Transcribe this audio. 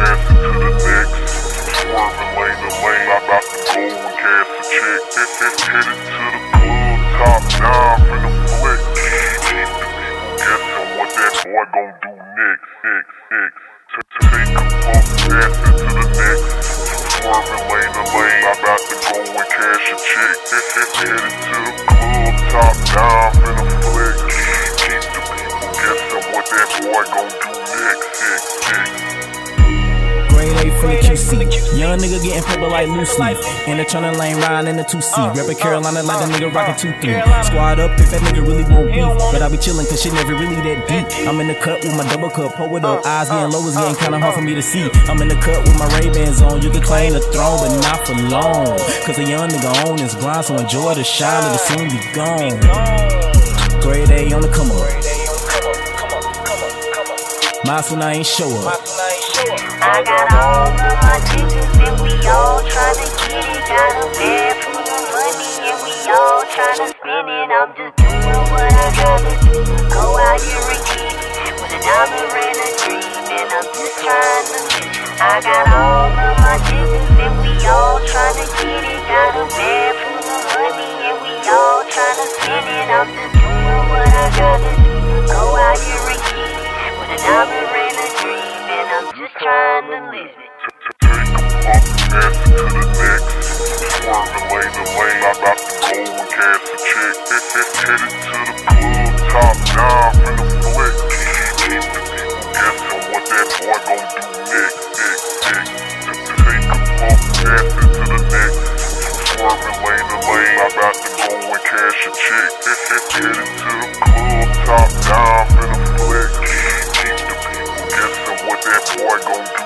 Gon' next, next, next. To lane, I'm about to go and cast a chick. Heading to the club top, now I'm finna flick. Guess what that boy gonna do, Nick? take a pump fast into the next. Swerving lane to lane, I about to go and cash a check. Headed to the club, top down, finna flex. Keep from the QC. Young nigga getting paper like leaf. In the trunning lane, riding in the 2C. Reppin' Carolina like the nigga rockin' 2 3. Squad up if that nigga really won't beef. But I be chillin' cause shit never really that deep. I'm in the cut with my double cup, pull it up. Eyes getting low, it's getting kinda hard for me to see. I'm in the cut with my Ray-Bans on. You can claim the throne, but not for long. Cause a young nigga on his grind, so enjoy the shine, it'll soon be gone. GradeA on the come up. Miles when I ain't show up. I got all of my chickens and we all tryna get it. Got a bag full of money and we all tryna spend it. I'm just doing what I gotta do. Go out here and get it with a diamond and a dream, and I'm just trying to live. I got all unleashed. Take them to the next. Swerving lane to lane, I and cash a check. Headed to the club, top down the. Keep the people guessing what that boy gon' do next. Take the next. Swerving lane to lane, I and cash a check. The club, top down for the flick. Keep the people guessing what that boy gon' do